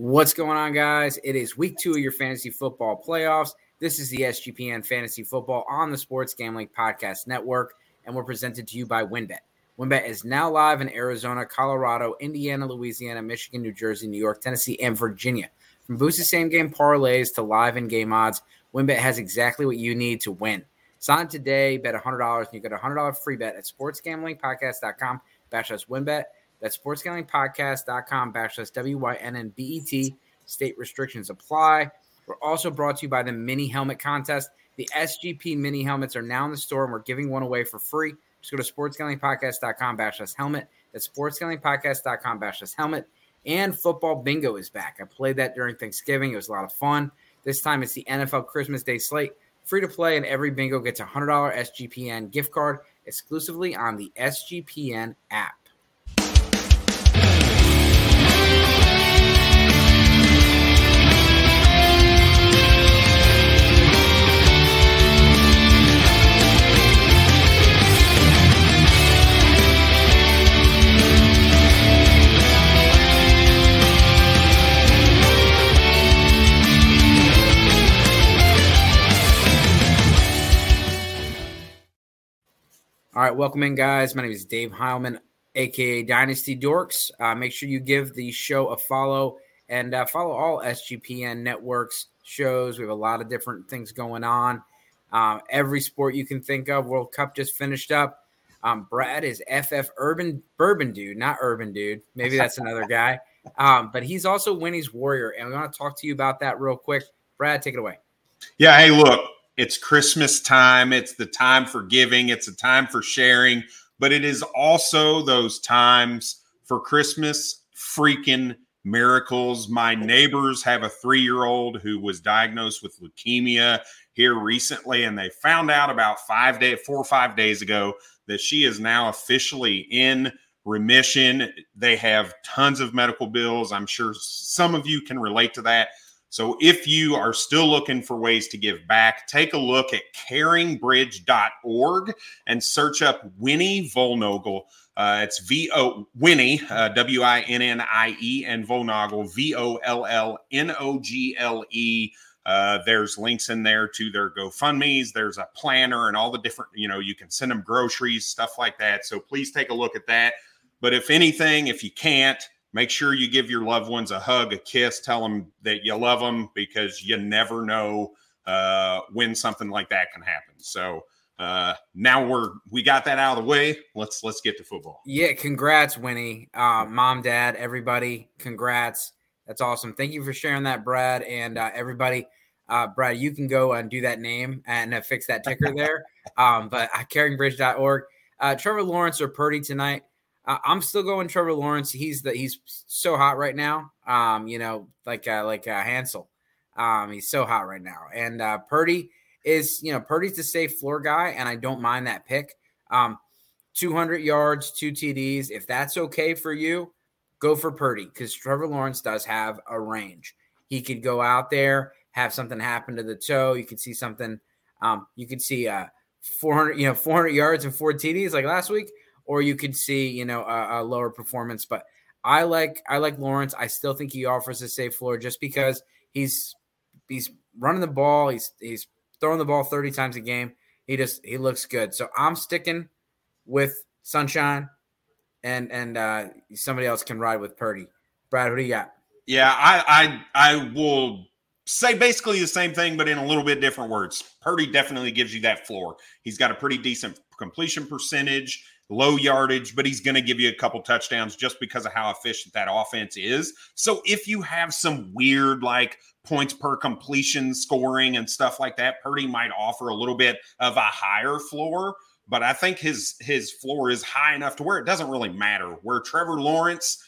What's going on, guys? It is week two of your fantasy football playoffs. This is the SGPN Fantasy Football on the Sports Gambling Podcast Network, and we're presented to you by WynnBET. WynnBET is now live in Arizona, Colorado, Indiana, Louisiana, Michigan, New Jersey, New York, Tennessee, and Virginia. From boosted same game parlays to live in game odds, WynnBET has exactly what you need to win. Sign up today, bet $100, and you get a $100 free bet at sportsgamblingpodcast.com backslash WynnBET. That's sportsgamblingpodcast.com backslash W-Y-N-N-B-E-T. State restrictions apply. We're also brought to you by the mini helmet contest. The SGP mini helmets are now in the store, and we're giving one away for free. Just go to sportsgamblingpodcast.com backslash helmet. That's sportsgamblingpodcast.com backslash helmet. And football bingo is back. I played that during Thanksgiving. It was a lot of fun. This time it's the NFL Christmas Day slate. Free to play, and every bingo gets a $100 SGPN gift card exclusively on the SGPN app. All right, welcome in, guys. My name is Dave Heilman, aka Dynasty Dorks. Uh, make sure you give the show a follow and uh, follow all SGPN networks shows. We have a lot of different things going on. Uh, every sport you can think of. World Cup just finished up. Um, Brad is FF Urban Bourbon Dude, not Urban Dude. Maybe that's another guy. Um, but he's also Winnie's Warrior, and we want to talk to you about that real quick. Brad, take it away. Yeah. Hey, look, it's Christmas time. It's the time for giving. It's a time for sharing, but it is also those times for Christmas freaking miracles. My neighbors have a three year old who was diagnosed with leukemia here recently, and they found out about five day, four or five days ago that she is now officially in remission. They have tons of medical bills. I'm sure some of you can relate to that. So if you are still looking for ways to give back, take a look at caringbridge.org and search up Winnie Vollnogle. Uh, it's V O Winnie, uh, W I N N I E, and Vollnogle, V O L L N O G L E. Uh, there's links in there to their GoFundMe's. There's a planner and all the different, you know, you can send them groceries, stuff like that. So please take a look at that. But if anything, if you can't, make sure you give your loved ones a hug, a kiss, tell them that you love them because you never know uh, when something like that can happen. So uh, now we're we got that out of the way. Let's let's get to football. Yeah, congrats, Winnie, uh, mom, dad, everybody. Congrats. That's awesome. Thank you for sharing that, Brad, and uh, everybody. Uh, Brad, you can go and do that name and uh, fix that ticker there. Um, but uh, caringbridge.org. Uh, Trevor Lawrence or Purdy tonight. Uh, I'm still going Trevor Lawrence. He's the he's so hot right now. Um, you know, like uh, like uh, Hansel. Um, he's so hot right now. And uh, Purdy is you know Purdy's the safe floor guy, and I don't mind that pick. Um, 200 yards, two TDs. If that's okay for you, go for Purdy because Trevor Lawrence does have a range. He could go out there, have something happen to the toe. You could see something. Um, you could see uh 400, you know, 400 yards and four TDs like last week or you could see you know a, a, lower performance. But I like I like Lawrence. I still think he offers a safe floor just because he's he's running the ball. He's he's throwing the ball thirty times a game. He just he looks good. So I'm sticking with Sunshine, and and uh, somebody else can ride with Purdy. Brad, who do you got? Yeah, I I I will say basically the same thing, but in a little bit different words. Purdy definitely gives you that floor. He's got a pretty decent completion percentage low yardage, but he's going to give you a couple touchdowns just because of how efficient that offense is. So if you have some weird like points per completion scoring and stuff like that, Purdy might offer a little bit of a higher floor. But I think his his floor is high enough to where it doesn't really matter. Where Trevor Lawrence,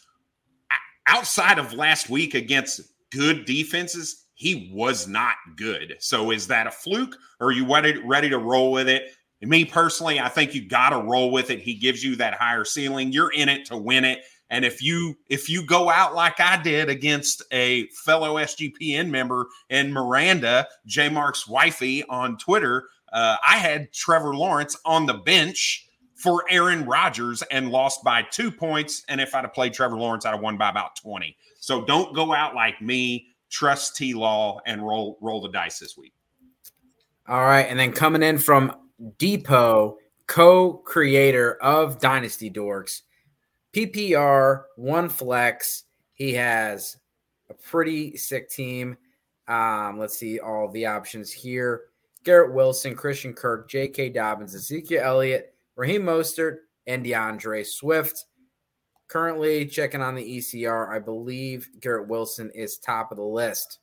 outside of last week against good defenses, he was not good. So is that a fluke, or are you ready, ready to roll with it? Me personally, I think you got to roll with it. He gives you that higher ceiling. You're in it to win it. And if you if you go out like I did against a fellow SGPN member in Miranda, J Mark's wifey on Twitter, uh, I had Trevor Lawrence on the bench for Aaron Rodgers and lost by two points. And if I'd have played Trevor Lawrence, I'd have won by about 20. So don't go out like me. Trust T Law and roll roll the dice this week. All right. And then coming in from Depot, co-creator of Dynasty Dorks, PPR, one flex. He has a pretty sick team. Um, let's see all the options here. Garrett Wilson, Christian Kirk, J.K. Dobbins, Ezekiel Elliott, Raheem Mostert, and DeAndre Swift. Currently checking on the ECR, I believe Garrett Wilson is top of the list.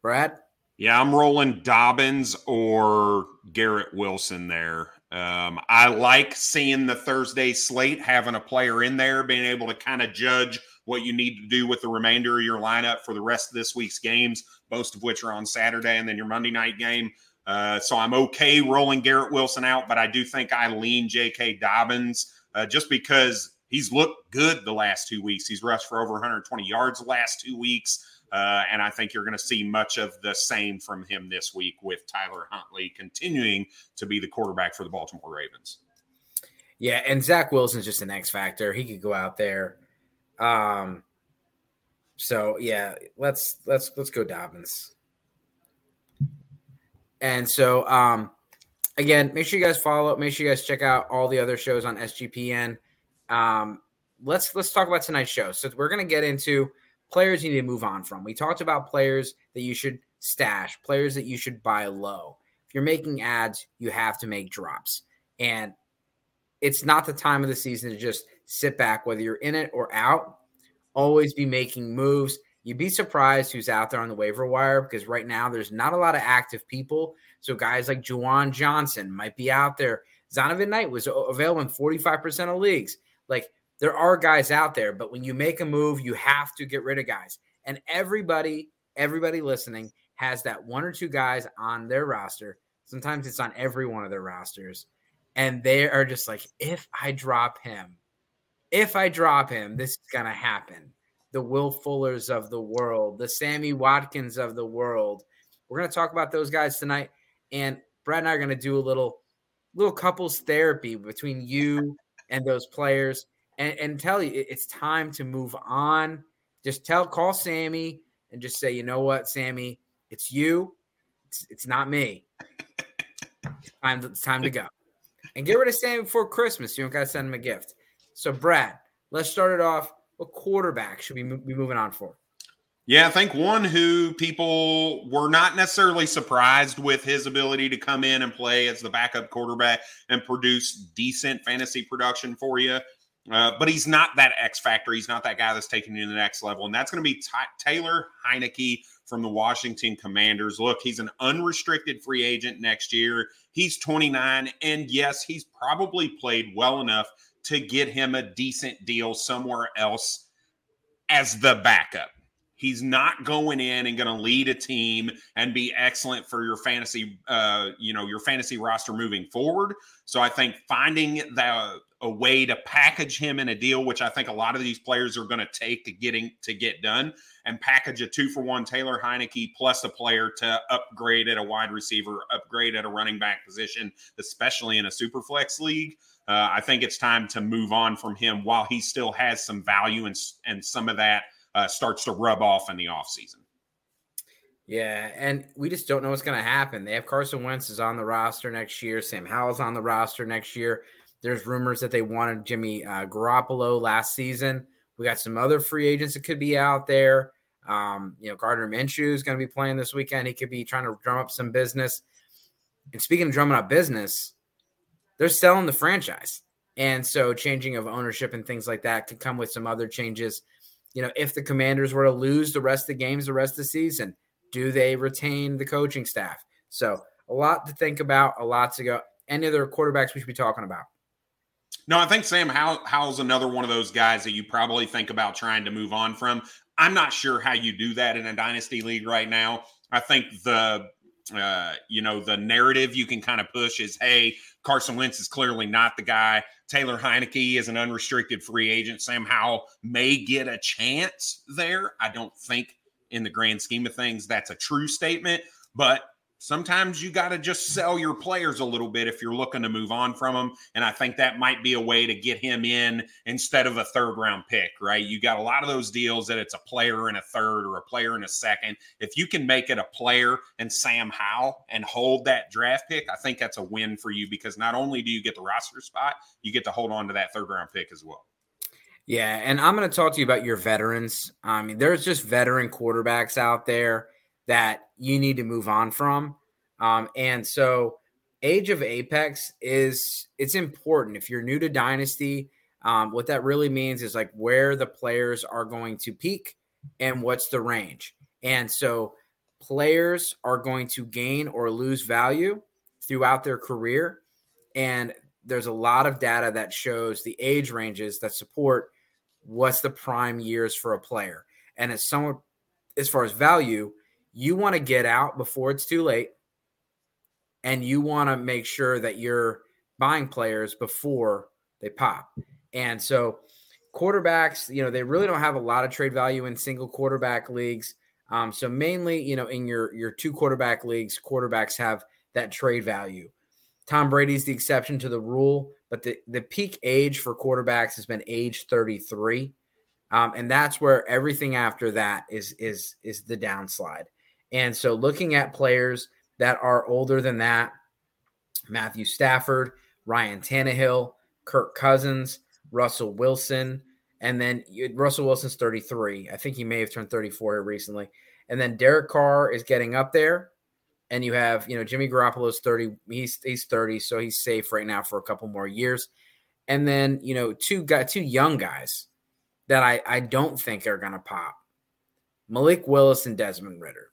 Brad? Yeah, I'm rolling Dobbins or Garrett Wilson there. Um, I like seeing the Thursday slate, having a player in there, being able to kind of judge what you need to do with the remainder of your lineup for the rest of this week's games, most of which are on Saturday, and then your Monday night game. Uh, so I'm okay rolling Garrett Wilson out, but I do think I lean J.K. Dobbins uh, just because he's looked good the last two weeks. He's rushed for over 120 yards the last two weeks. Uh, and I think you're going to see much of the same from him this week with Tyler Huntley continuing to be the quarterback for the Baltimore Ravens. Yeah, and Zach Wilson's just an X factor. He could go out there. Um, so yeah, let's let's let's go Dobbins. And so, um, again, make sure you guys follow. Make sure you guys check out all the other shows on SGPN. Um, let's let's talk about tonight's show. So we're gonna get into players you need to move on from. We talked about players that you should stash, players that you should buy low. If you're making ads, you have to make drops, and it's not the time of the season to just sit back, whether you're in it or out. Always be making moves. You'd be surprised who's out there on the waiver wire because right now there's not a lot of active people. So guys like Juwan Johnson might be out there. Zonovan Knight was available in 45% of leagues. Like there are guys out there, but when you make a move, you have to get rid of guys. And everybody, everybody listening has that one or two guys on their roster. Sometimes it's on every one of their rosters. And they are just like, if I drop him, if I drop him, this is going to happen the Will Fullers of the world, the Sammy Watkins of the world. We're going to talk about those guys tonight. And Brad and I are going to do a little little couples therapy between you and those players and, and tell you it's time to move on. Just tell, call Sammy and just say, you know what, Sammy, it's you. It's, it's not me. It's time, it's time to go. And get rid of Sammy before Christmas. You don't got to send him a gift. So, Brad, let's start it off what quarterback should we be moving on for? Yeah, I think one who people were not necessarily surprised with his ability to come in and play as the backup quarterback and produce decent fantasy production for you. Uh, but he's not that X factor. He's not that guy that's taking you to the next level. And that's going to be Ty- Taylor Heinicke from the Washington Commanders. Look, he's an unrestricted free agent next year. He's 29. And yes, he's probably played well enough to get him a decent deal somewhere else as the backup. He's not going in and going to lead a team and be excellent for your fantasy, uh, you know, your fantasy roster moving forward. So I think finding the a way to package him in a deal, which I think a lot of these players are going to take to getting to get done, and package a two for one Taylor Heinicke plus a player to upgrade at a wide receiver, upgrade at a running back position, especially in a super flex league. Uh, I think it's time to move on from him while he still has some value and, and some of that uh, starts to rub off in the offseason. Yeah, and we just don't know what's going to happen. They have Carson Wentz is on the roster next year. Sam Howell's on the roster next year. There's rumors that they wanted Jimmy uh, Garoppolo last season. We got some other free agents that could be out there. Um, you know, Gardner Minshew is going to be playing this weekend. He could be trying to drum up some business. And speaking of drumming up business, they're selling the franchise. And so changing of ownership and things like that could come with some other changes. You know, if the commanders were to lose the rest of the games the rest of the season, do they retain the coaching staff? So a lot to think about, a lot to go. Any other quarterbacks we should be talking about? No, I think Sam Howell's another one of those guys that you probably think about trying to move on from. I'm not sure how you do that in a dynasty league right now. I think the uh, you know, the narrative you can kind of push is, hey, Carson Wentz is clearly not the guy. Taylor Heinicke is an unrestricted free agent. Sam Howell may get a chance there. I don't think, in the grand scheme of things, that's a true statement. But sometimes you got to just sell your players a little bit if you're looking to move on from them. And I think that might be a way to get him in instead of a third round pick, right? You got a lot of those deals that it's a player in a third or a player in a second. If you can make it a player and Sam Howell and hold that draft pick, I think that's a win for you because not only do you get the roster spot, you get to hold on to that third round pick as well. Yeah, and I'm going to talk to you about your veterans. I mean, there's just veteran quarterbacks out there that you need to move on from. Um, and so age of apex is it's important. If you're new to dynasty um, what that really means is like where the players are going to peak and what's the range. And so players are going to gain or lose value throughout their career. And there's a lot of data that shows the age ranges that support what's the prime years for a player. And as someone as far as value you want to get out before it's too late and you want to make sure that you're buying players before they pop. And so quarterbacks, you know, they really don't have a lot of trade value in single quarterback leagues. Um, so mainly, you know, in your your two quarterback leagues, quarterbacks have that trade value. Tom Brady's the exception to the rule, but the, the peak age for quarterbacks has been age 33. Um, and that's where everything after that is is is the downslide. And so looking at players that are older than that, Matthew Stafford, Ryan Tannehill, Kirk Cousins, Russell Wilson, and then Russell Wilson's 33. I think he may have turned 34 recently. And then Derek Carr is getting up there. And you have, you know, Jimmy Garoppolo's 30. He's he's 30, so he's safe right now for a couple more years. And then, you know, two guy, two young guys that I, I don't think are gonna pop. Malik Willis and Desmond Ridder.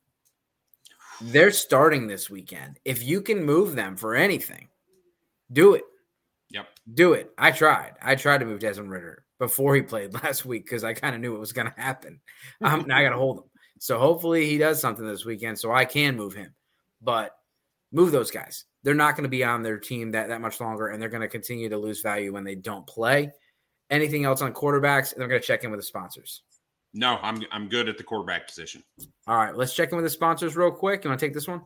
They're starting this weekend. If you can move them for anything, do it. Yep. Do it. I tried. I tried to move Desmond Ridder before he played last week because I kind of knew it was going to happen. Um, now I got to hold him. So hopefully he does something this weekend so I can move him. But move those guys. They're not going to be on their team that, that much longer, and they're going to continue to lose value when they don't play. Anything else on quarterbacks? And They're going to check in with the sponsors. No, I'm I'm good at the quarterback position. All right, let's check in with the sponsors real quick. You want to take this one?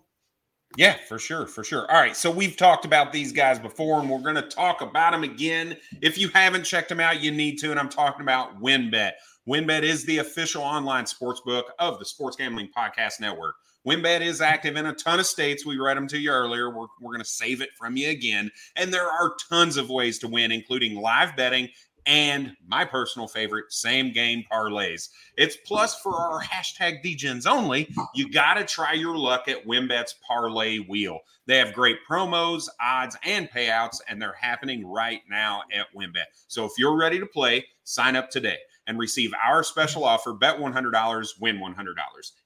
Yeah, for sure, for sure. All right, so we've talked about these guys before, and we're going to talk about them again. If you haven't checked them out, you need to. And I'm talking about WynnBET. WynnBET is the official online sports book of the Sports Gambling Podcast Network. WynnBET is active in a ton of states. We read them to you earlier. We're, we're going to save it from you again. And there are tons of ways to win, including live betting and my personal favorite, same game parlays. It's plus for our hashtag DGens only. You got to try your luck at WynnBET's Parlay Wheel. They have great promos, odds, and payouts, and they're happening right now at WynnBET. So if you're ready to play, sign up today and receive our special offer bet $100, win $100.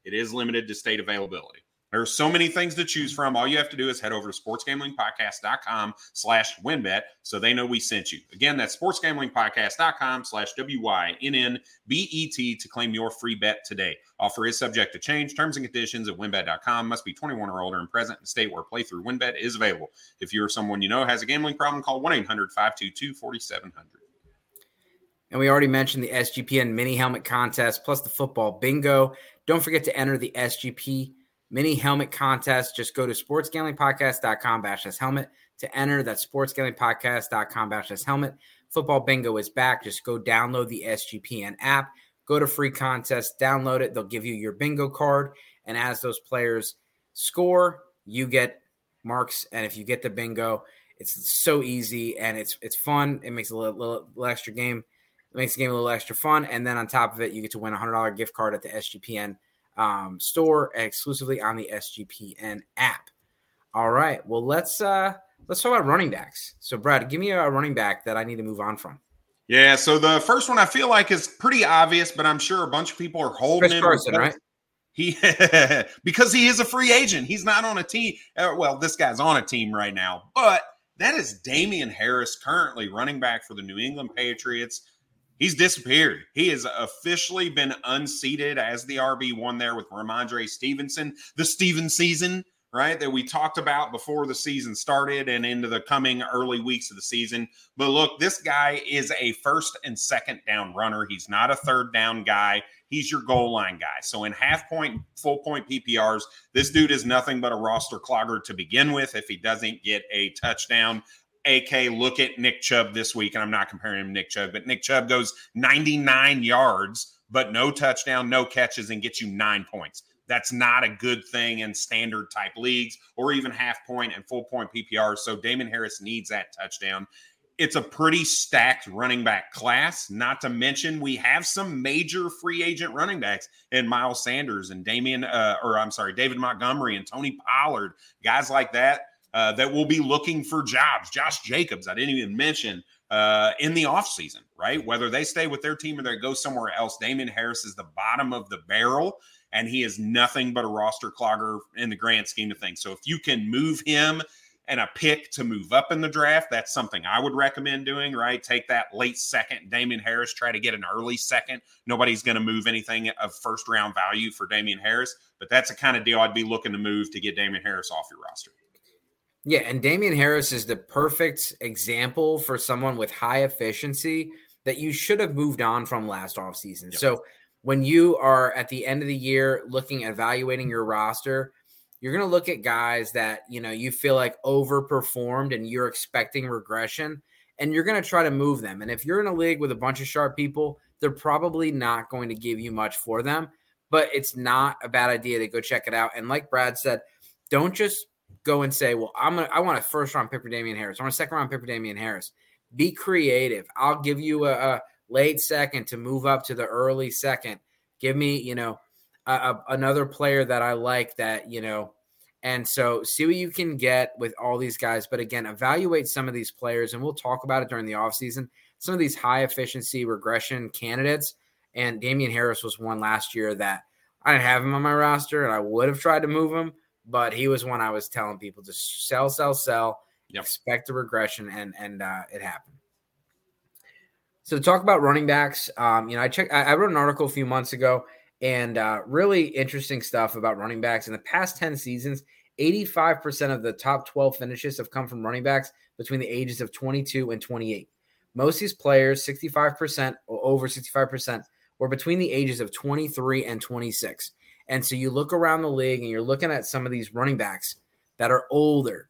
It is limited to state availability. There are so many things to choose from. All you have to do is head over to sportsgamblingpodcast.com slash WynnBET so they know we sent you. Again, that's sportsgamblingpodcast.com slash W-Y-N-N-B-E-T to claim your free bet today. Offer is subject to change. Terms and conditions at wynnbet.com must be 21 or older and present in the state where playthrough WynnBET is available. If you or someone you know has a gambling problem, call 1-800-522-4700. And we already mentioned the SGPN mini helmet contest plus the football bingo. Don't forget to enter the SGP mini helmet contest. Just go to sportsgamblingpodcast.com bash this helmet to enter. That's sportsgamblingpodcast.com bash this helmet. Football bingo is back. Just go download the SGPN app, go to free contest, download it. They'll give you your bingo card. And as those players score, you get marks. And if you get the bingo, it's so easy and it's it's fun. It makes a little, little, little extra game. It makes the game a little extra fun. And then on top of it, you get to win a hundred dollar gift card at the SGPN um, store exclusively on the SGPN app. All right. Well, let's uh let's talk about running backs. So, Brad, give me a running back that I need to move on from. Yeah. So the first one I feel like is pretty obvious, but I'm sure a bunch of people are holding Chris him. Carson, right? He because he is a free agent. He's not on a team. Uh, well, this guy's on a team right now, but that is Damien Harris, currently running back for the New England Patriots. He's disappeared. He has officially been unseated as the RB1 there with Rhamondre Stevenson. The Steven season right? That we talked about before the season started and into the coming early weeks of the season. But look, this guy is a first and second down runner. He's not a third down guy. He's your goal line guy. So in half point, full point PPRs, this dude is nothing but a roster clogger to begin with if he doesn't get a touchdown. AK, look at Nick Chubb this week, and I'm not comparing him to Nick Chubb, but Nick Chubb goes 99 yards, but no touchdown, no catches, and gets you nine points. That's not a good thing in standard type leagues or even half point and full point PPR. So Damon Harris needs that touchdown. It's a pretty stacked running back class. Not to mention, we have some major free agent running backs in Miles Sanders and Damian, uh, or I'm sorry, David Montgomery and Tony Pollard, guys like that uh, that will be looking for jobs. Josh Jacobs, I didn't even mention uh, in the offseason, right? Whether they stay with their team or they go somewhere else, Damien Harris is the bottom of the barrel, and he is nothing but a roster clogger in the grand scheme of things. So if you can move him and a pick to move up in the draft, that's something I would recommend doing, right? Take that late second, Damien Harris, try to get an early second. Nobody's going to move anything of first round value for Damien Harris, but that's the kind of deal I'd be looking to move to get Damien Harris off your roster. Yeah, and Damien Harris is the perfect example for someone with high efficiency that you should have moved on from last offseason. Yep. So when you are at the end of the year looking at evaluating your roster, you're going to look at guys that, you know, you feel like overperformed and you're expecting regression and you're going to try to move them. And if you're in a league with a bunch of sharp people, they're probably not going to give you much for them, but it's not a bad idea to go check it out. And like Brad said, don't just go and say, well, I'm gonna I want a first round pick for Damien Harris. I want a second round pick for Damien Harris. Be creative. I'll give you a, a late second to move up to the early second. Give me, you know, a, a, another player that I like that, you know, and so see what you can get with all these guys. But again, evaluate some of these players, and we'll talk about it during the offseason. Some of these high efficiency regression candidates, and Damien Harris was one last year that I didn't have him on my roster, and I would have tried to move him but he was one I was telling people to sell, sell, sell, yep. expect a regression, and and uh, it happened. So to talk about running backs, um, you know, I checked. I, I, wrote an article a few months ago, and uh, really interesting stuff about running backs. In the past ten seasons, eighty-five percent of the top twelve finishes have come from running backs between the ages of twenty-two and twenty-eight. Most of these players, sixty-five percent or over sixty-five percent, were between the ages of twenty-three and twenty-six. And so you look around the league and you're looking at some of these running backs that are older.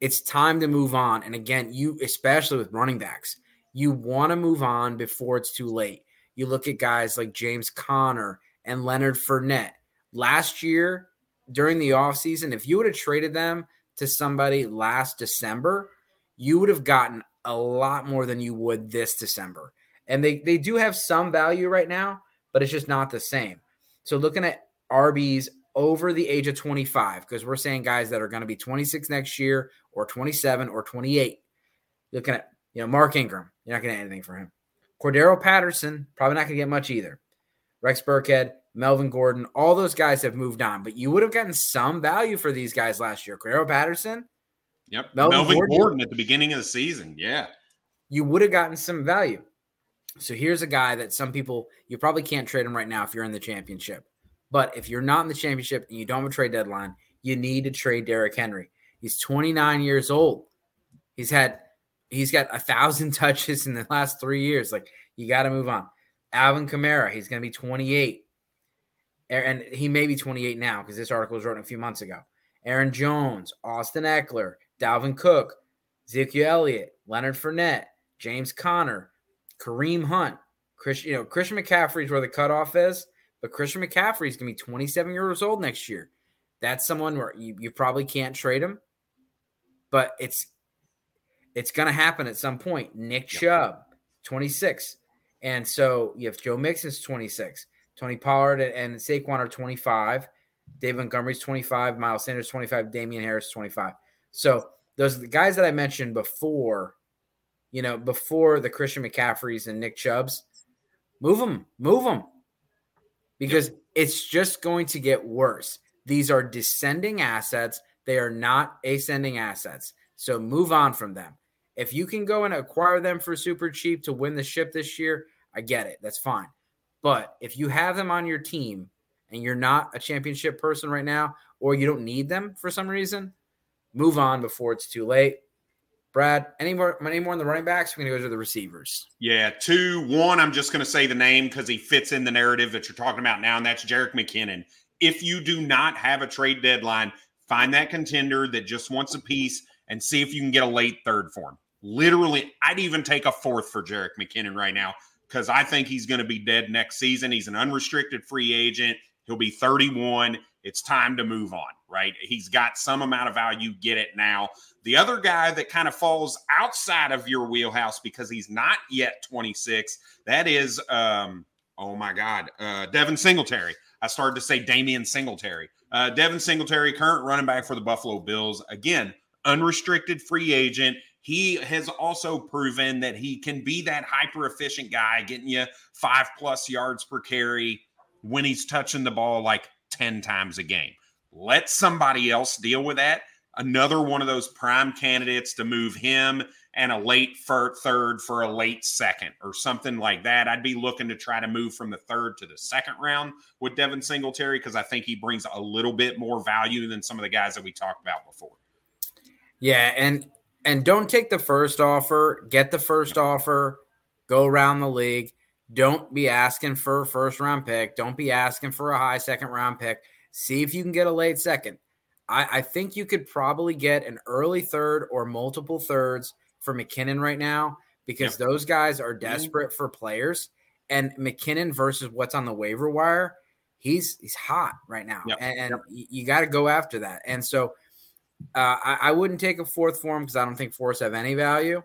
It's time to move on. And again, you, especially with running backs, you want to move on before it's too late. You look at guys like James Conner and Leonard Fournette. Last year, during the offseason, if you would have traded them to somebody last December, you would have gotten a lot more than you would this December. And they, they do have some value right now, but it's just not the same. So looking at RBs over the age of 25 because we're saying guys that are going to be 26 next year or 27 or 28. Looking at, you know, Mark Ingram, you're not going to get anything for him. Cordero Patterson, probably not going to get much either. Rex Burkhead, Melvin Gordon, all those guys have moved on, but you would have gotten some value for these guys last year. Cordero Patterson. Yep. Melvin, Melvin Gordon, Gordon at the beginning of the season. Yeah. You would have gotten some value. So here's a guy that some people, you probably can't trade him right now if you're in the championship. But if you're not in the championship and you don't have a trade deadline, you need to trade Derrick Henry. He's 29 years old. He's had he's got a thousand touches in the last three years. Like you got to move on. Alvin Kamara, he's going to be 28, and he may be 28 now because this article was written a few months ago. Aaron Jones, Austin Ekeler, Dalvin Cook, Ezekiel Elliott, Leonard Fournette, James Conner, Kareem Hunt, Chris. You know Christian McCaffrey is where the cutoff is. But Christian McCaffrey is going to be 27 years old next year. That's someone where you, you probably can't trade him, but it's it's going to happen at some point. Nick Chubb, 26. And so you have Joe Mixon's 26. Tony Pollard and Saquon are 25. David Montgomery's 25. Miles Sanders 25. Damien Harris 25. So those are the guys that I mentioned before, you know, before the Christian McCaffreys and Nick Chubbs. Move them, move them because it's just going to get worse. These are descending assets, they are not ascending assets. So move on from them. If you can go and acquire them for super cheap to win the ship this year, I get it. That's fine. But if you have them on your team and you're not a championship person right now, or you don't need them for some reason, move on before it's too late. Brad, any more, any more on the running backs? We're to go to the receivers. Yeah, two. One, I'm just going to say the name because he fits in the narrative that you're talking about now, and that's Jerick McKinnon. If you do not have a trade deadline, find that contender that just wants a piece and see if you can get a late third for him. Literally, I'd even take a fourth for Jerick McKinnon right now because I think he's going to be dead next season. He's an unrestricted free agent. He'll be 31. It's time to move on, right? He's got some amount of value. Get it now. The other guy that kind of falls outside of your wheelhouse because he's not yet 26, that is, um, oh my God, uh, Devin Singletary. I started to say Damian Singletary. Uh, Devin Singletary, current running back for the Buffalo Bills. Again, unrestricted free agent. He has also proven that he can be that hyper efficient guy, getting you five plus yards per carry when he's touching the ball like 10 times a game. Let somebody else deal with that. Another one of those prime candidates to move him and a late third for a late second or something like that. I'd be looking to try to move from the third to the second round with Devin Singletary because I think he brings a little bit more value than some of the guys that we talked about before. Yeah, and and don't take the first offer. Get the first offer. Go around the league. Don't be asking for a first round pick. Don't be asking for a high second round pick. See if you can get a late second. I, I think you could probably get an early third or multiple thirds for McKinnon right now because those guys are mm-hmm. desperate for players. And McKinnon versus what's on the waiver wire, he's he's hot right now, yep. and, and yep. you, got to go after that. And so uh, I, I, wouldn't take a fourth for him because I don't think fourths have any value.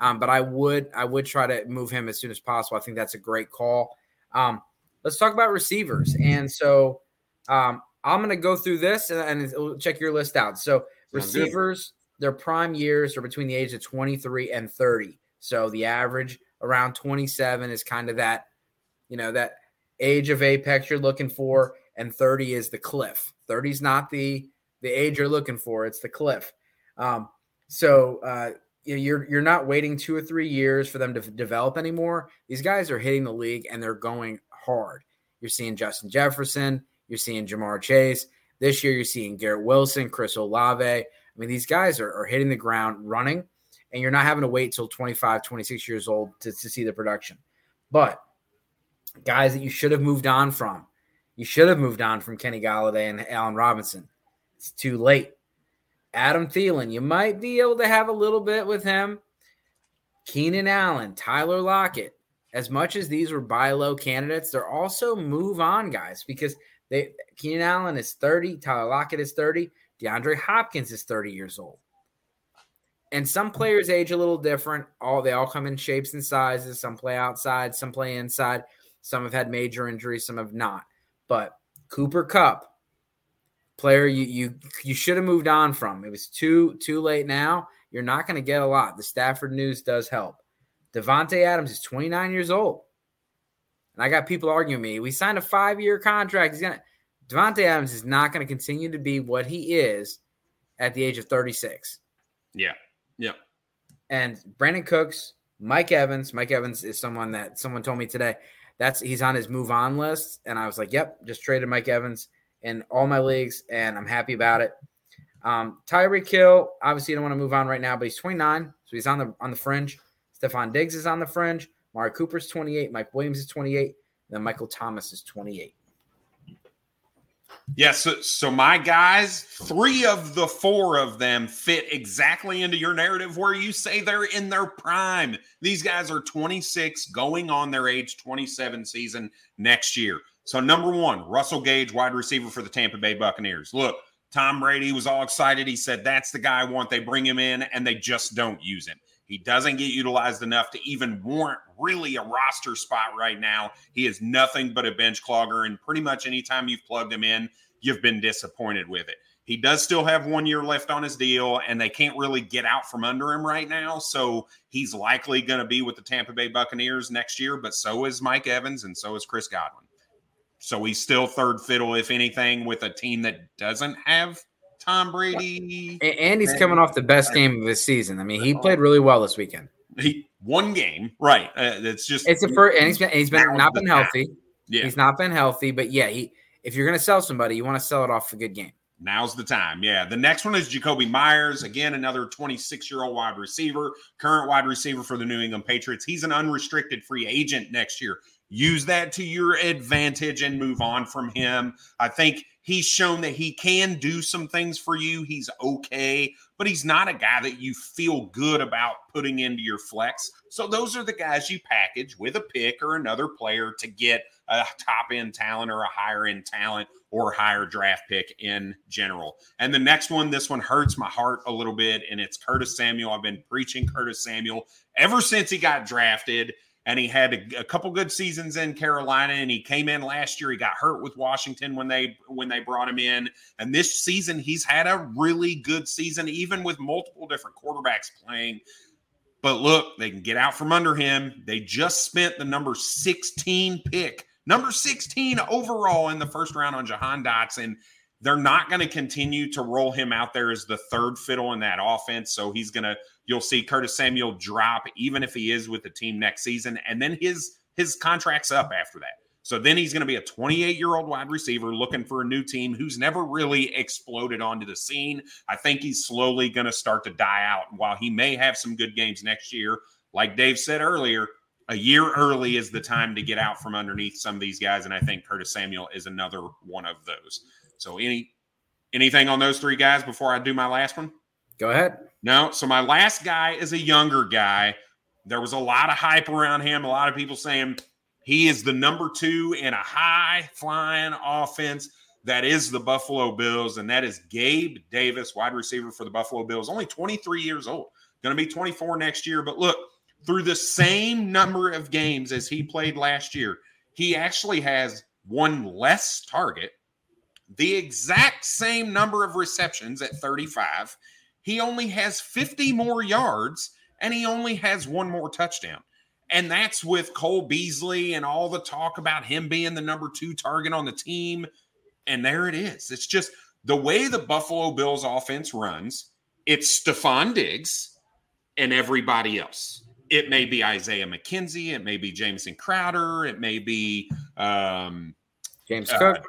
Um, but I would I would try to move him as soon as possible. I think that's a great call. Um, let's talk about receivers. And so um, I'm going to go through this and, and, check your list out. So Sounds receivers, good. their prime years are between the age of 23 and 30. So the average around 27 is kind of that, you know, that age of apex you're looking for, and 30 is the cliff. 30 is not the the age you're looking for. It's the cliff. Um, so uh, you're you're not waiting two or three years for them to develop anymore. These guys are hitting the league and they're going hard. You're seeing Justin Jefferson. You're seeing Ja'Marr Chase. This year, you're seeing Garrett Wilson, Chris Olave. I mean, these guys are, are hitting the ground running, and you're not having to wait till 25, 26 years old to, to see the production. But guys that you should have moved on from, you should have moved on from Kenny Golladay and Allen Robinson. It's too late. Adam Thielen, you might be able to have a little bit with him. Keenan Allen, Tyler Lockett. As much as these were buy low candidates, they're also move on guys because they Keenan Allen is 30, Tyler Lockett is 30, DeAndre Hopkins is 30 years old. And some mm-hmm. players age a little different. All they all come in shapes and sizes. Some play outside, some play inside. Some have had major injuries, some have not. But Cooper Kupp, player you you you should have moved on from. It was too too late now. You're not going to get a lot. The Stafford news does help. Davante Adams is 29 years old. And I got people arguing me. We signed a five-year contract. He's gonna Davante Adams is not going to continue to be what he is at the age of 36. Yeah. Yeah. And Brandin Cooks, Mike Evans. Mike Evans is someone that someone told me today. That's he's on his move on list. And I was like, Yep, just traded Mike Evans in all my leagues, and I'm happy about it. Um, Tyreek Hill, obviously, you don't want to move on right now, but he's 29, so he's on the on the fringe. Stefon Diggs is on the fringe. Mari Cooper's 28. Mike Williams is 28. Then Michael Thomas is 28. Yes, yeah, so, so my guys, three of the four of them fit exactly into your narrative where you say they're in their prime. These guys are 26, going on their age 27 season next year. So, number one, Russell Gage, wide receiver for the Tampa Bay Buccaneers. Look, Tom Brady was all excited. He said, That's the guy I want. They bring him in and they just don't use him. He doesn't get utilized enough to even warrant really a roster spot right now. He is nothing but a bench clogger. And pretty much anytime you've plugged him in, you've been disappointed with it. He does still have one year left on his deal, and they can't really get out from under him right now. So he's likely going to be with the Tampa Bay Buccaneers next year, but so is Mike Evans and so is Chris Godwin. So he's still third fiddle, if anything, with a team that doesn't have Tom Brady. And he's coming off the best game of his season. I mean, he played really well this weekend. He one game, right? Uh, it's just it's the first, and he's been he's been not been healthy. Yeah, he's not been healthy, but yeah, he if you're going to sell somebody, you want to sell it off a good game. Now's the time. Yeah. The next one is Jakobi Meyers. Again, another 26 year old wide receiver, current wide receiver for the New England Patriots. He's an unrestricted free agent next year. Use that to your advantage and move on from him. I think he's shown that he can do some things for you. He's okay, but he's not a guy that you feel good about putting into your flex. So those are the guys you package with a pick or another player to get a top end talent or a higher end talent or higher draft pick in general. And the next one, this one hurts my heart a little bit, and it's Curtis Samuel. I've been preaching Curtis Samuel ever since he got drafted. And he had a, a couple good seasons in Carolina, and he came in last year. He got hurt with Washington when they when they brought him in, and this season he's had a really good season, even with multiple different quarterbacks playing. But look, they can get out from under him. They just spent the number 16 pick Number 16 overall in the first round on Jahan Dotson. They're not going to continue to roll him out there as the third fiddle in that offense. So he's going to, you'll see Curtis Samuel drop, even if he is with the team next season. And then his his contract's up after that. So then he's going to be a 28 year old wide receiver looking for a new team who's never really exploded onto the scene. I think he's slowly going to start to die out. While he may have some good games next year, like Dave said earlier, a year early is the time to get out from underneath some of these guys, and I think Curtis Samuel is another one of those. So, any anything on those three guys before I do my last one? Go ahead. No. So my last guy is a younger guy. There was a lot of hype around him. A lot of people saying he is the number two in a high flying offense. That is the Buffalo Bills, and that is Gabe Davis, wide receiver for the Buffalo Bills, only 23 years old, going to be 24 next year. But look, through the same number of games as he played last year, he actually has one less target, the exact same number of receptions at 35. He only has 50 more yards and he only has one more touchdown. And that's with Cole Beasley and all the talk about him being the number two target on the team. And there it is. It's just the way the Buffalo Bills offense runs, it's Stefon Diggs and everybody else it may be Isaiah McKenzie, it may be Jamison Crowder, it may be um, James uh, Cook,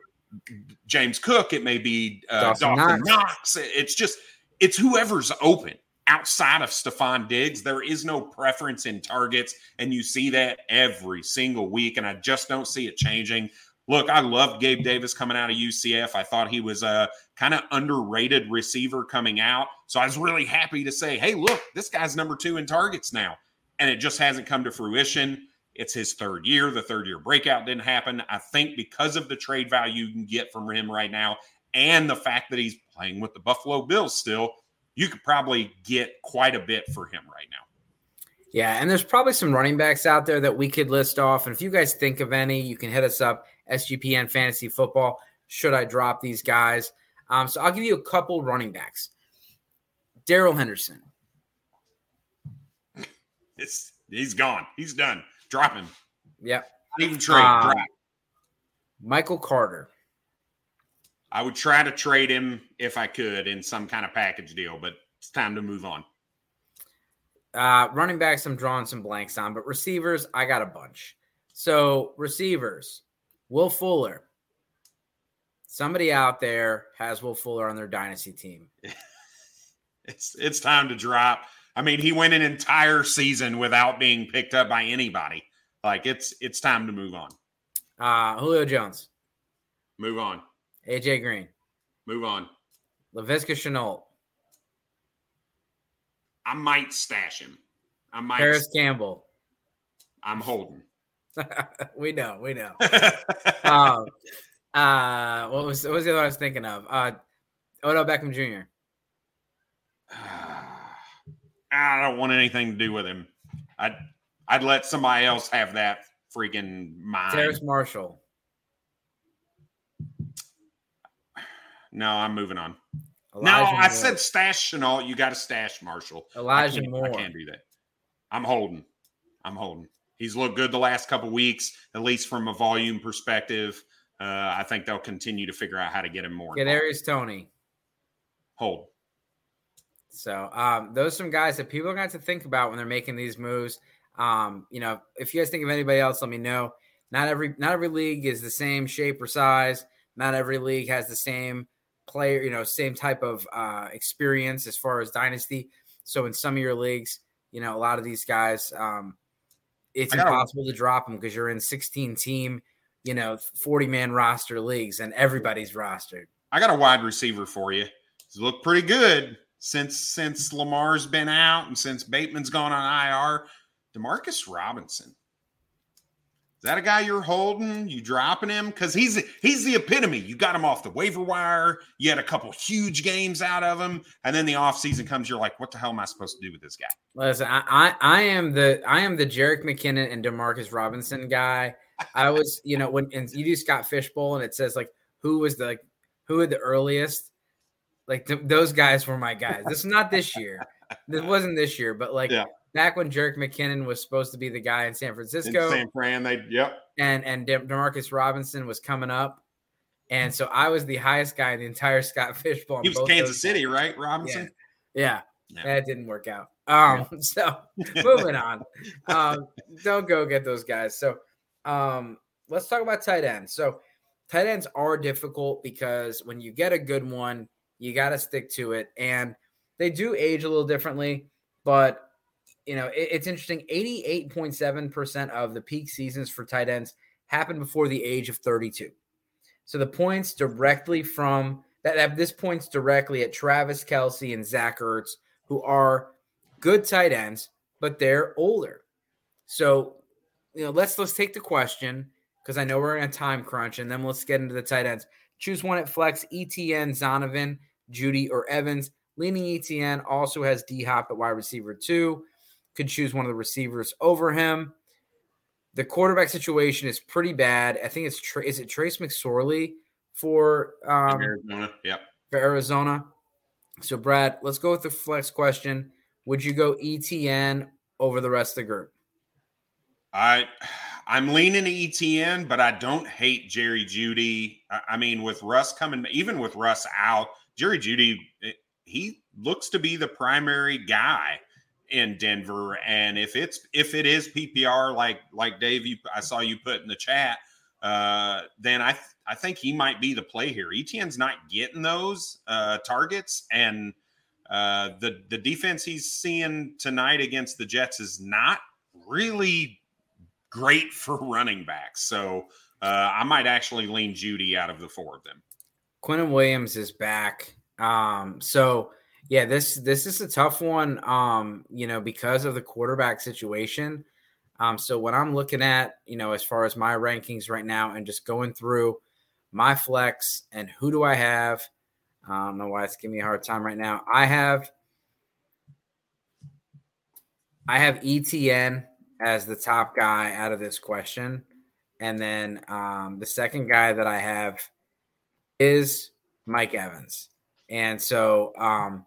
James Cook, it may be uh, Dawson, Dawson Knox. Knox. It's just it's whoever's open outside of Stefon Diggs. There is no preference in targets, and you see that every single week, and I just don't see it changing. Look, I loved Gabe Davis coming out of UCF. I thought he was a kind of underrated receiver coming out. So I was really happy to say, hey, look, this guy's number two in targets now and it just hasn't come to fruition. It's his third year. The third year breakout didn't happen. I think because of the trade value you can get from him right now and the fact that he's playing with the Buffalo Bills still, you could probably get quite a bit for him right now. Yeah, and there's probably some running backs out there that we could list off. And if you guys think of any, you can hit us up, SGPN Fantasy Football. Should I drop these guys? Um, so I'll give you a couple running backs. Darrell Henderson, it's he's gone. He's done. Drop him. Yep. Even trade. Um, Michael Carter. I would try to trade him if I could in some kind of package deal, but it's time to move on. Uh, running backs, I'm drawing some blanks on, but receivers, I got a bunch. So receivers, Will Fuller. Somebody out there has Will Fuller on their dynasty team. it's it's time to drop. I mean, he went an entire season without being picked up by anybody. Like it's it's time to move on. Uh Julio Jones. Move on. AJ Green. Move on. Laviska Shenault. I might stash him. I might Parris Campbell. I'm holding. we know, we know. um, uh, what was what was the other I was thinking of? Uh, Odell Beckham Jr. I don't want anything to do with him. I'd I'd let somebody else have that freaking mind. Terrace Marshall. No, I'm moving on. Elijah no, I said stash Shenault. You got to stash Marshall. Elijah I Moore. I can't do that. I'm holding. I'm holding. He's looked good the last couple weeks, at least from a volume perspective. Uh, I think they'll continue to figure out how to get him more. Get Aries Toney. Hold. So um, those are some guys that people are going to have to think about when they're making these moves. Um, you know, if you guys think of anybody else, let me know. Not every not every league is the same shape or size. Not every league has the same player, you know, same type of uh, experience as far as dynasty. So in some of your leagues, you know, a lot of these guys, um, it's impossible to drop them because you're in 16 team, you know, 40 man roster leagues and everybody's rostered. I got a wide receiver for you. He's looked pretty good since since Lamar's been out and since Bateman's gone on IR. Demarcus Robinson is that a guy you're holding? You dropping him? Because he's he's the epitome. You got him off the waiver wire. You had a couple huge games out of him, and then the offseason comes. You're like, what the hell am I supposed to do with this guy? Listen, I, I, I am the I am the Jerick McKinnon and Demarcus Robinson guy. I was, you know, when and you do Scott Fish Bowl and it says like who was the like who had the earliest, like th- those guys were my guys. This is not this year. This wasn't this year, but like yeah back when Jerick McKinnon was supposed to be the guy in San Francisco. In San Fran, they yep. And and De- Demarcus Robinson was coming up. And so I was the highest guy in the entire Scott Fish Bowl. He was Kansas City, guys. right? Robinson? Yeah. yeah. That didn't work out. Um, so moving on. Um, don't go get those guys. So um, let's talk about tight ends. So tight ends are difficult because when you get a good one, you got to stick to it. And they do age a little differently, but you know, it, it's interesting. 88.7% of the peak seasons for tight ends happened before the age of 32. So the points directly from that, that this points directly at Travis Kelce and Zach Ertz, who are good tight ends, but they're older. So, you know, let's let's take the question because I know we're in a time crunch, and then let's get into the tight ends. Choose one at flex: ETN, Zonovan, Jeudy, or Evans. Leaning ETN also has D Hop at wide receiver two could choose one of the receivers over him. The quarterback situation is pretty bad. I think it's is it Trace McSorley for um, Arizona. Yep. For Arizona. So Brad, let's go with the flex question. Would you go ETN over the rest of the group? I I'm leaning ETN, but I don't hate Jerry Jeudy. I mean, with Russ coming, even with Russ out, Jerry Jeudy, eh, he looks to be the primary guy in Denver. And if it's if it is PPR, like like Dave, you I saw you put in the chat, uh, then I th- I think he might be the play here. ETN's not getting those uh, targets, and uh, the the defense he's seeing tonight against the Jets is not really great for running backs. So uh, I might actually lean Jeudy out of the four of them. Quinnen Williams is back. Um, so yeah, this this is a tough one. Um, you know, because of the quarterback situation. Um, so when I'm looking at, you know, as far as my rankings right now and just going through my flex and who do I have? I don't know why it's giving me a hard time right now. I have I have ETN as the top guy out of this question. And then um, the second guy that I have is Mike Evans. And so um,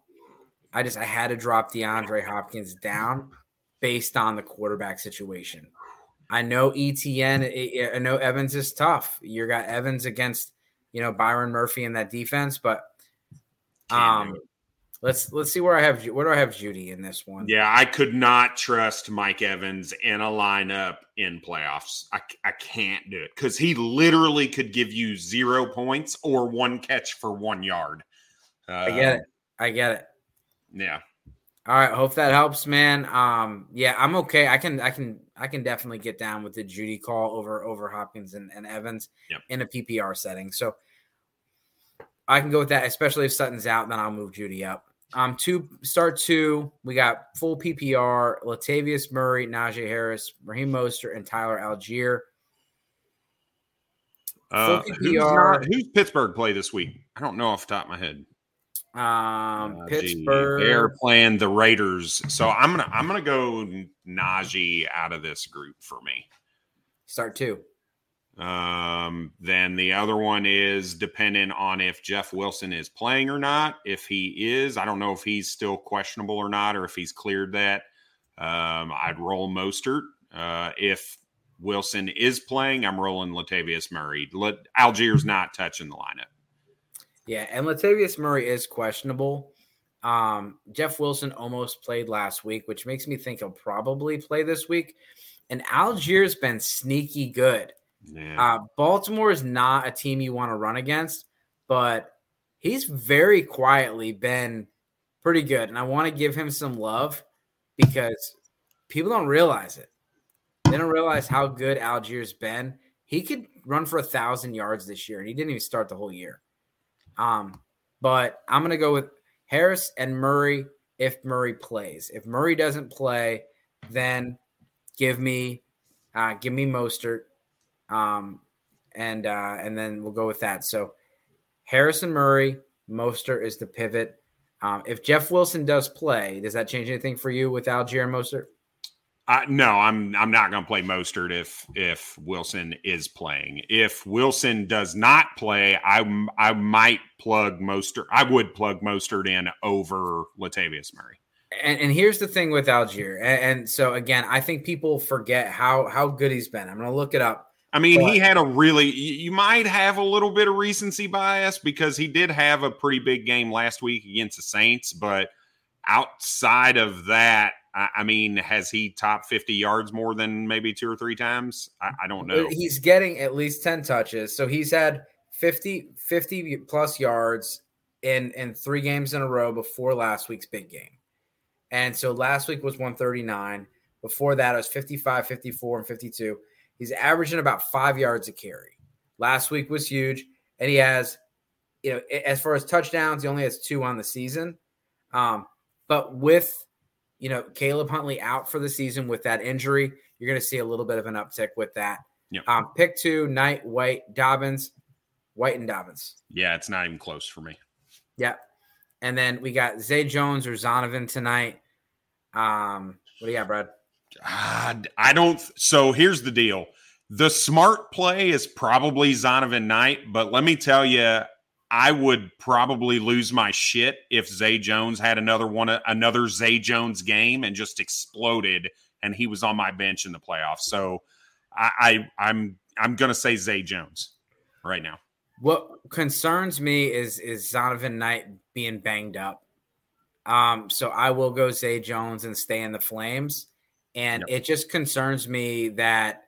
I just I had to drop DeAndre Hopkins down based on the quarterback situation. I know ETN, I know Evans is tough. You got Evans against you know Byron Murphy in that defense, but um, let's let's see where I have where do I have Jeudy in this one? Yeah, I could not trust Mike Evans in a lineup in playoffs. I I can't do it because he literally could give you zero points or one catch for one yard. Uh, I get it. I get it. Yeah. All right, hope that helps, man. Um, yeah, I'm okay. I can, I can, I can definitely get down with the Jeudy call over over Hopkins and, and Evans yep. in a PPR setting. So I can go with that, especially if Sutton's out. Then I'll move Jeudy up. Um, two start two. We got full PPR: Latavius Murray, Najee Harris, Raheem Mostert, and Tyler Allgeier. Uh, who's, not, who's Pittsburgh play this week? I don't know off the top of my head. Um, Pittsburgh. They're playing the Raiders, so I'm gonna I'm gonna go Najee out of this group for me. Start two. Um, then the other one is dependent on if Jeff Wilson is playing or not. If he is, I don't know if he's still questionable or not, or if he's cleared that. Um, I'd roll Mostert. Uh, if Wilson is playing, I'm rolling Latavius Murray. Let, Allgeier's not touching the lineup. Yeah, and Latavius Murray is questionable. Um, Jeff Wilson almost played last week, which makes me think he'll probably play this week. And Allgeier's been sneaky good. Yeah. Uh, Baltimore is not a team you want to run against, but he's very quietly been pretty good. And I want to give him some love because people don't realize it. They don't realize how good Allgeier's been. He could run for a thousand yards this year, and he didn't even start the whole year. Um, but I'm gonna go with Harris and Murray if Murray plays. If Murray doesn't play, then give me uh, give me Mostert. Um, and uh, and then we'll go with that. So Harrison Murray, Mostert is the pivot. Um, if Jeff Wilson does play, does that change anything for you with Allgeier and Mostert? Uh, no, I'm I'm not going to play Mostert if if Wilson is playing. If Wilson does not play, I I might plug Mostert. I would plug Mostert in over Latavius Murray. And, and here's the thing with Allgeier, and, and, so again, I think people forget how how good he's been. I'm going to look it up. I mean, but, he had a really. You might have a little bit of recency bias because he did have a pretty big game last week against the Saints, but outside of that, I, I mean, has he top 50 yards more than maybe two or three times? I, I don't know. He's getting at least 10 touches. So he's had 50, 50 plus yards in, in three games in a row before last week's big game. And so last week was 139. Before that, it was 55, 54, and 52. He's averaging about five yards a carry. Last week was huge. And he has, you know, as far as touchdowns, he only has two on the season. Um, but with you know, Caleb Huntley out for the season with that injury. You're going to see a little bit of an uptick with that. Yep. Um, pick two, Knight, White, Dobbins, White and Dobbins. Yeah, it's not even close for me. Yeah. And then we got Zay Jones or Zonovan tonight. Um, what do you got, Brad? I don't. So here's the deal. The smart play is probably Zonovan Knight, but let me tell you, I would probably lose my shit if Zay Jones had another one, another Zay Jones game and just exploded, and he was on my bench in the playoffs. So I, I I'm I'm gonna say Zay Jones right now. What concerns me is is Zonovan Knight being banged up. Um, so I will go Zay Jones and stay in the Flames, and yep. it just concerns me that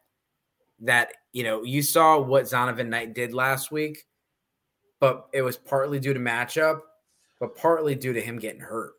that you know you saw what Zonovan Knight did last week but it was partly due to matchup, but partly due to him getting hurt.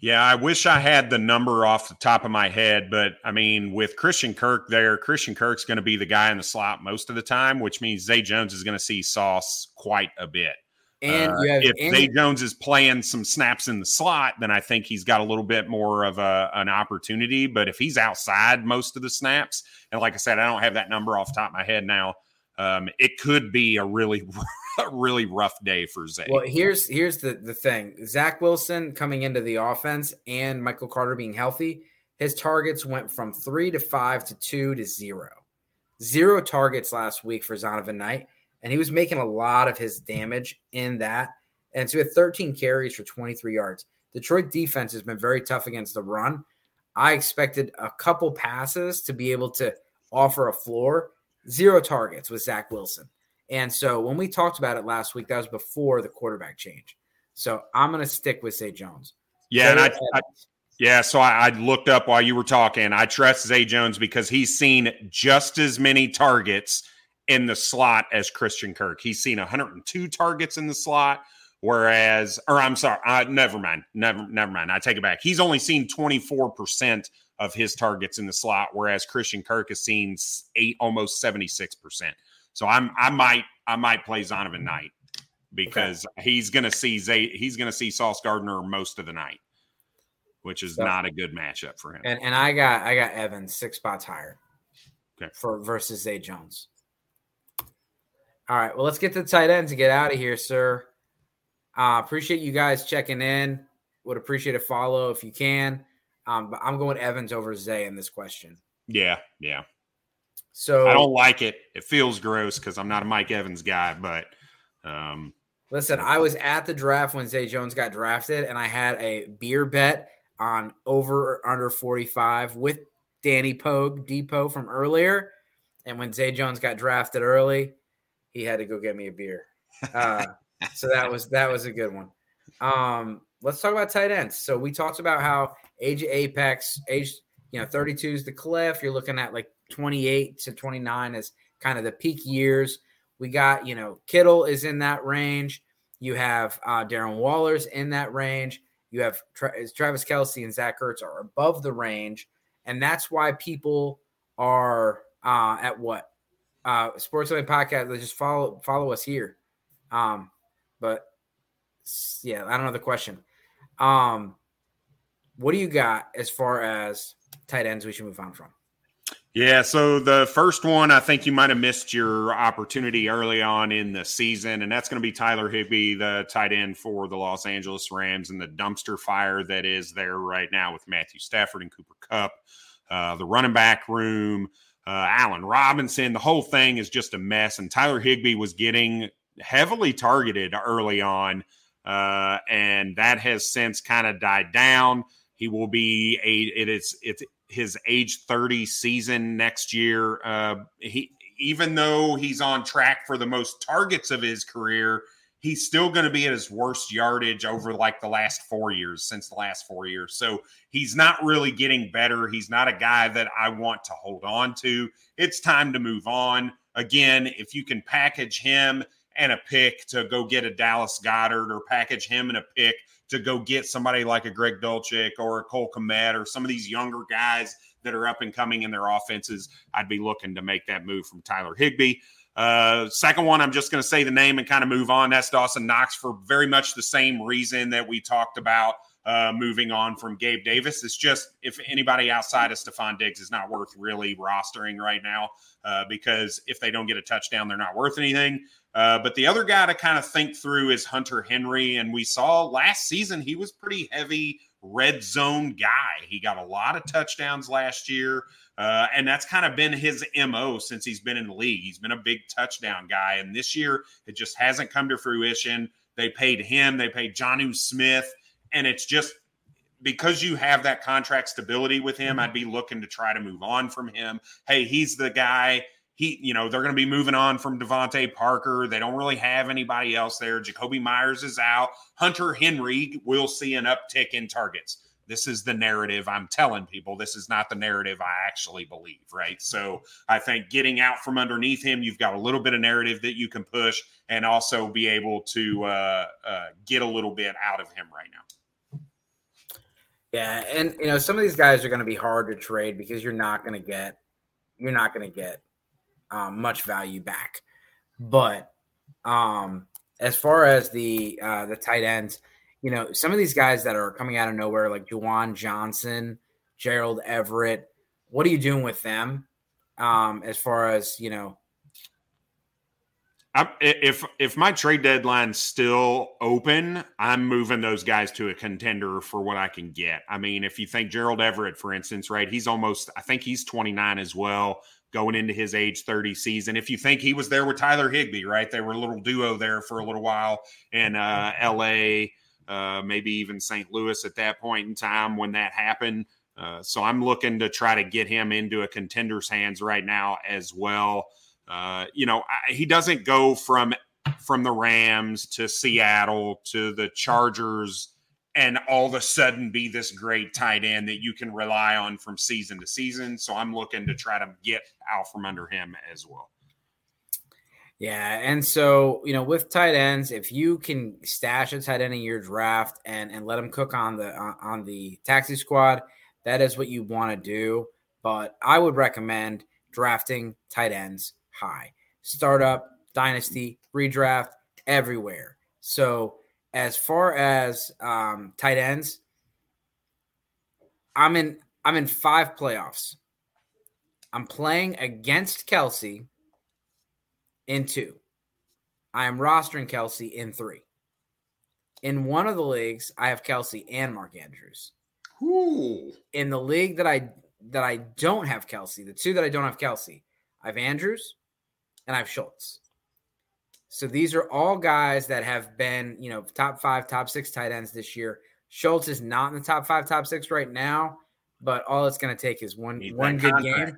Yeah, I wish I had the number off the top of my head, but I mean, with Christian Kirk there, Christian Kirk's going to be the guy in the slot most of the time, which means Zay Jones is going to see Sauce quite a bit. And uh, if and Zay Jones is playing some snaps in the slot, then I think he's got a little bit more of a, an opportunity. But if he's outside most of the snaps, and like I said, I don't have that number off the top of my head now, um, it could be a really a really rough day for Zay. Well, here's here's the the thing: Zach Wilson coming into the offense and Michael Carter being healthy, his targets went from three to five to two to zero. Zero targets last week for Zonovan Knight, and he was making a lot of his damage in that. And so he had 13 carries for 23 yards. Detroit defense has been very tough against the run. I expected a couple passes to be able to offer a floor. Zero targets with Zach Wilson. And so when we talked about it last week, that was before the quarterback change. So I'm going to stick with Zay Jones. Yeah, and I, I, yeah. So I, I, looked up while you were talking. I trust Zay Jones because he's seen just as many targets in the slot as Christian Kirk. He's seen 102 targets in the slot, whereas, or I'm sorry, uh, never mind, never, never mind. I take it back. He's only seen 24 percent of his targets in the slot, whereas Christian Kirk has seen eight, almost 76 percent. So I'm I might I might play Zonovan Knight because okay. he's going to see Zay, he's going to see Sauce Gardner most of the night, which is so, not a good matchup for him. And, and I got I got Evans six spots higher. Okay. For versus Zay Jones. All right, well let's get to the tight end to get out of here, sir. Uh, appreciate you guys checking in. Would appreciate a follow if you can. Um, but I'm going Evans over Zay in this question. Yeah, yeah. So I don't like it. It feels gross because I'm not a Mike Evans guy, but um, listen, I was at the draft when Zay Jones got drafted, and I had a beer bet on over or under 45 with Danny Pogue Depot from earlier. And when Zay Jones got drafted early, he had to go get me a beer. Uh, so that was that was a good one. Um, let's talk about tight ends. So we talked about how age apex, age you know, 32 is the cliff. You're looking at like 28 to 29 is kind of the peak years. We got, you know, Kittle is in that range. You have uh, Darren Waller's in that range. You have Tra- Travis Kelce and Zach Ertz are above the range, and that's why people are uh, at what uh, Sports Only Podcast. They just follow follow us here. Um, but yeah, I don't know the question. Um, what do you got as far as tight ends we should move on from? Yeah, so the first one, I think you might have missed your opportunity early on in the season, and that's going to be Tyler Higbee, the tight end for the Los Angeles Rams, and the dumpster fire that is there right now with Matthew Stafford and Cooper Kupp, uh, the running back room, uh, Allen Robinson. The whole thing is just a mess, and Tyler Higbee was getting heavily targeted early on, uh, and that has since kind of died down. He will be a it is it's his age 30 season next year. Uh, he even though he's on track for the most targets of his career, he's still going to be at his worst yardage over like the last four years since the last four years. So he's not really getting better. He's not a guy that I want to hold on to. It's time to move on. Again, if you can package him and a pick to go get a Dallas Goedert or package him in a pick to go get somebody like a Greg Dulcich or a Cole Kmet or some of these younger guys that are up and coming in their offenses, I'd be looking to make that move from Tyler Higbee. Uh, second one, I'm just going to say the name and kind of move on. That's Dawson Knox for very much the same reason that we talked about uh, moving on from Gabe Davis. It's just if anybody outside of Stefon Diggs is not worth really rostering right now uh, because if they don't get a touchdown, they're not worth anything. Uh, but the other guy to kind of think through is Hunter Henry. And we saw last season he was pretty heavy red zone guy. He got a lot of touchdowns last year. Uh, and that's kind of been his MO since he's been in the league. He's been a big touchdown guy. And this year, it just hasn't come to fruition. They paid him, they paid Jonnu Smith. And it's just because you have that contract stability with him, I'd be looking to try to move on from him. Hey, he's the guy he, you know, they're going to be moving on from DeVante Parker. They don't really have anybody else there. Jakobi Meyers is out. Hunter Henry will see an uptick in targets. This is the narrative I'm telling people. This is not the narrative I actually believe, right? So I think getting out from underneath him, you've got a little bit of narrative that you can push and also be able to uh, uh, get a little bit out of him right now. Yeah, and you know some of these guys are going to be hard to trade because you're not going to get you're not going to get um, much value back. But um, as far as the uh, the tight ends, you know, some of these guys that are coming out of nowhere, like Juwan Johnson, Gerald Everett, what are you doing with them? Um, as far as you know, I, if if my trade deadline's still open, I'm moving those guys to a contender for what I can get. I mean, if you think Gerald Everett, for instance, right, he's almost I think he's 29 as well going into his age 30 season. If you think he was there with Tyler Higbee, right? They were a little duo there for a little while in uh, LA, uh, maybe even St. Louis at that point in time when that happened. Uh, so I'm looking to try to get him into a contender's hands right now as well. Uh, you know, I, he doesn't go from from the Rams to Seattle to the Chargers and all of a sudden be this great tight end that you can rely on from season to season. So I'm looking to try to get out from under him as well. Yeah, and so you know, with tight ends, if you can stash a tight end in your draft and and let them cook on the on, on the taxi squad, that is what you want to do. But I would recommend drafting tight ends high, startup, dynasty, redraft, everywhere. So as far as um, tight ends, I'm in I'm in five playoffs. I'm playing against Kelce in two. I am rostering Kelce in three. In one of the leagues, I have Kelce and Mark Andrews. Ooh. In the league that I that I don't have Kelce, the two that I don't have Kelce, I have Andrews and I have Schultz. So these are all guys that have been, you know, top five, top six tight ends this year. Schultz is not in the top five, top six right now, but all it's going to take is one Need one good contract. game.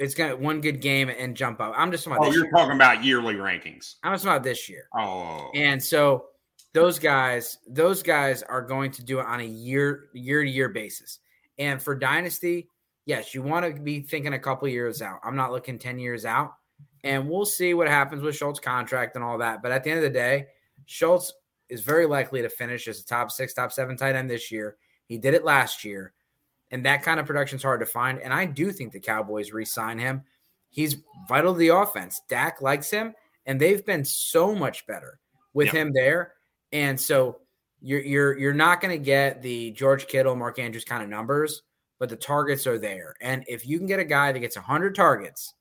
It's going to one good game and jump up. I'm just talking about. Oh, you're year. talking about yearly rankings. I'm just about this year. Oh, and so those guys, those guys are going to do it on a year year to year basis. And for dynasty, yes, you want to be thinking a couple years out. I'm not looking ten years out and we'll see what happens with Schultz's contract and all that. But at the end of the day, Schultz is very likely to finish as a top six, top seven tight end this year. He did it last year. And that kind of production is hard to find. And I do think the Cowboys re sign him. He's vital to the offense. Dak likes him, and they've been so much better with him there. And so you're you're you're not going to get the George Kittle, Mark Andrews kind of numbers, but the targets are there. And if you can get a guy that gets 100 targets,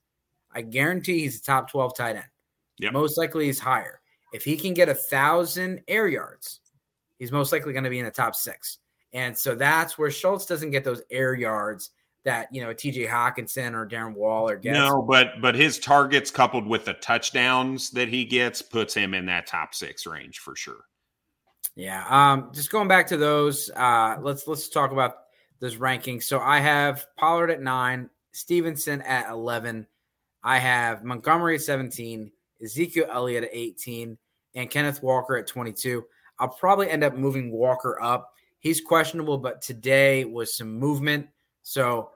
I guarantee he's a top 12 tight end. Yep. Most likely he's higher. If he can get a thousand air yards, he's most likely going to be in the top six. And so that's where Schultz doesn't get those air yards that you know TJ Hockenson or Darren Waller gets. No, but but his targets coupled with the touchdowns that he gets puts him in that top six range for sure. Yeah. Um, just going back to those, uh, let's let's talk about those rankings. So I have Pollard at nine, Stevenson at eleven, I have Montgomery at 17, Ezekiel Elliott at 18, and Kenneth Walker at 22. I'll probably end up moving Walker up. He's questionable, but today was some movement. So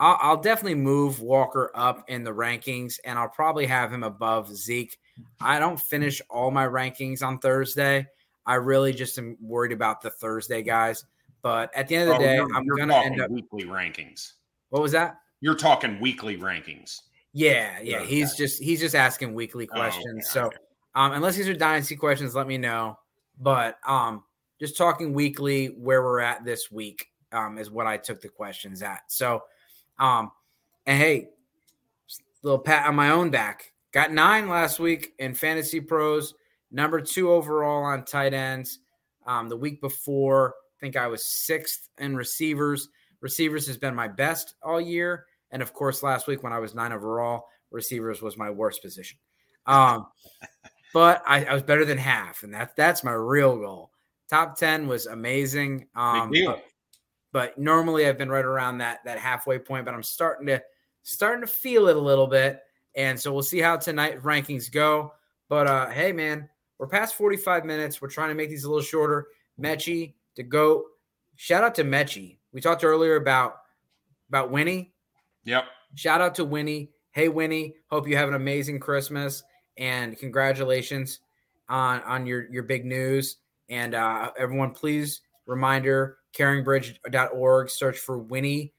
I'll, I'll, definitely move Walker up in the rankings, and I'll probably have him above Zeke. I don't finish all my rankings on Thursday. I really just am worried about the Thursday guys. But at the end of the oh, day, you're, I'm going to end up weekly rankings. What was that? You're talking weekly rankings. Yeah, yeah. Okay. He's just he's just asking weekly questions. Oh, okay, so um, unless these are dynasty questions, let me know. But um, just talking weekly where we're at this week um, is what I took the questions at. So um, and hey, little pat on my own back. Got nine last week in fantasy pros, number two overall on tight ends. Um, the week before, I think I was sixth in receivers. Receivers has been my best all year. And of course, last week when I was nine overall, receivers was my worst position. Um, but I, I, was better than half, and that that's my real goal. Top ten was amazing. Um, but, but, normally I've been right around that that halfway point, but I'm starting to starting to feel it a little bit, and so we'll see how tonight rankings go. But uh, hey, man, we're past 45 minutes. We're trying to make these a little shorter. Mechie to go. Shout out to Mechie. We talked earlier about about Winnie Yep. Shout out to Winnie. Hey, Winnie. Hope you have an amazing Christmas and congratulations on on your your big news. And uh, everyone, please reminder caringbridge.org. Search for Winnie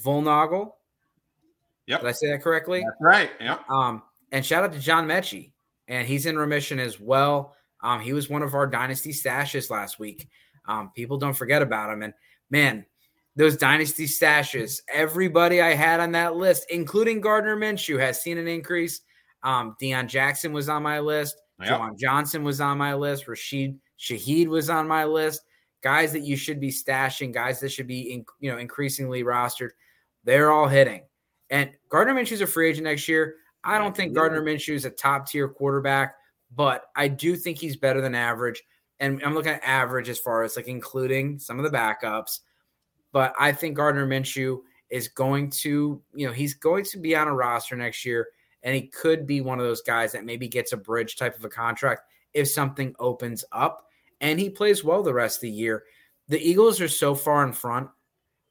Vollnogle. Yep. Did I say that correctly? That's right. Yep. Um, and shout out to John Mechie, and he's in remission as well. Um, he was one of our dynasty stashes last week. Um, people don't forget about him. And man, those dynasty stashes. Everybody I had on that list, including Gardner Minshew, has seen an increase. Um, Deon Jackson was on my list. Yep. Johnson was on my list. Rashid Shaheed was on my list. Guys that you should be stashing, guys that should be in, you know increasingly rostered. They're all hitting. And Gardner Minshew's a free agent next year. I don't think Gardner Minshew is a top tier quarterback, but I do think he's better than average. And I'm looking at average as far as like including some of the backups. But I think Gardner Minshew is going to, you know, he's going to be on a roster next year, and he could be one of those guys that maybe gets a bridge type of a contract if something opens up and he plays well the rest of the year. The Eagles are so far in front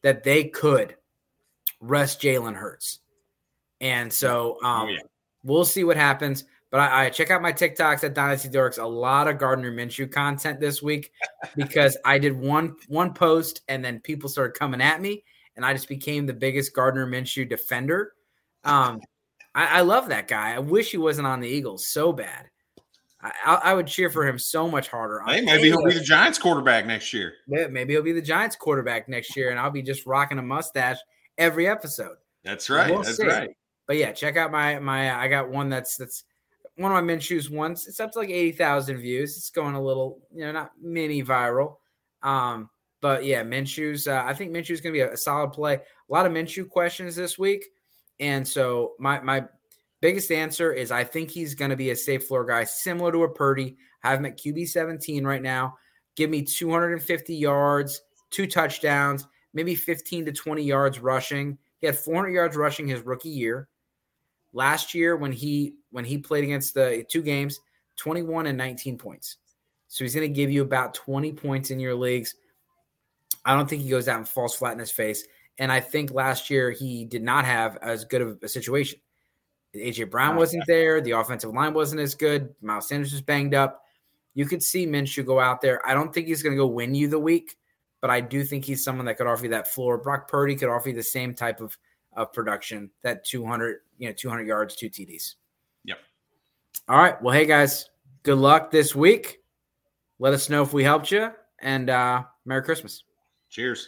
that they could rest Jalen Hurts. And so um, oh, yeah. we'll see what happens. But I, I, check out my TikToks at Dynasty Dorks. A lot of Gardner Minshew content this week because I did one one post and then people started coming at me, and I just became the biggest Gardner Minshew defender. Um, I, I, love that guy. I wish he wasn't on the Eagles so bad. I, I would cheer for him so much harder. Hey, maybe he'll be the Giants quarterback next year. Yeah, maybe he'll be the Giants quarterback next year, and I'll be just rocking a mustache every episode. That's right. We'll that's see. right. But yeah, check out my my. I got one that's that's one of my Minshew's once. It's up to like 80,000 views. It's going a little, you know, not mini viral. Um, but yeah, Minshew's, uh, I think Minshew's going to be a, a, solid play. A lot of Minshew questions this week. And so my, my biggest answer is I think he's going to be a safe floor guy, similar to a Purdy. I have him at QB 17 right now. Give me 250 yards, two touchdowns, maybe 15 to 20 yards rushing. He had 400 yards rushing his rookie year. Last year, when he when he played against the two games, 21 and 19 points. So he's going to give you about 20 points in your leagues. I don't think he goes out and falls flat in his face. And I think last year he did not have as good of a situation. AJ Brown wasn't there. The offensive line wasn't as good. Miles Sanders was banged up. You could see Minshew go out there. I don't think he's going to go win you the week, but I do think he's someone that could offer you that floor. Brock Purdy could offer you the same type of, of production, that 200, you know, 200 yards, two TDs. All right. Well, hey guys, good luck this week. Let us know if we helped you, and uh, Merry Christmas. Cheers.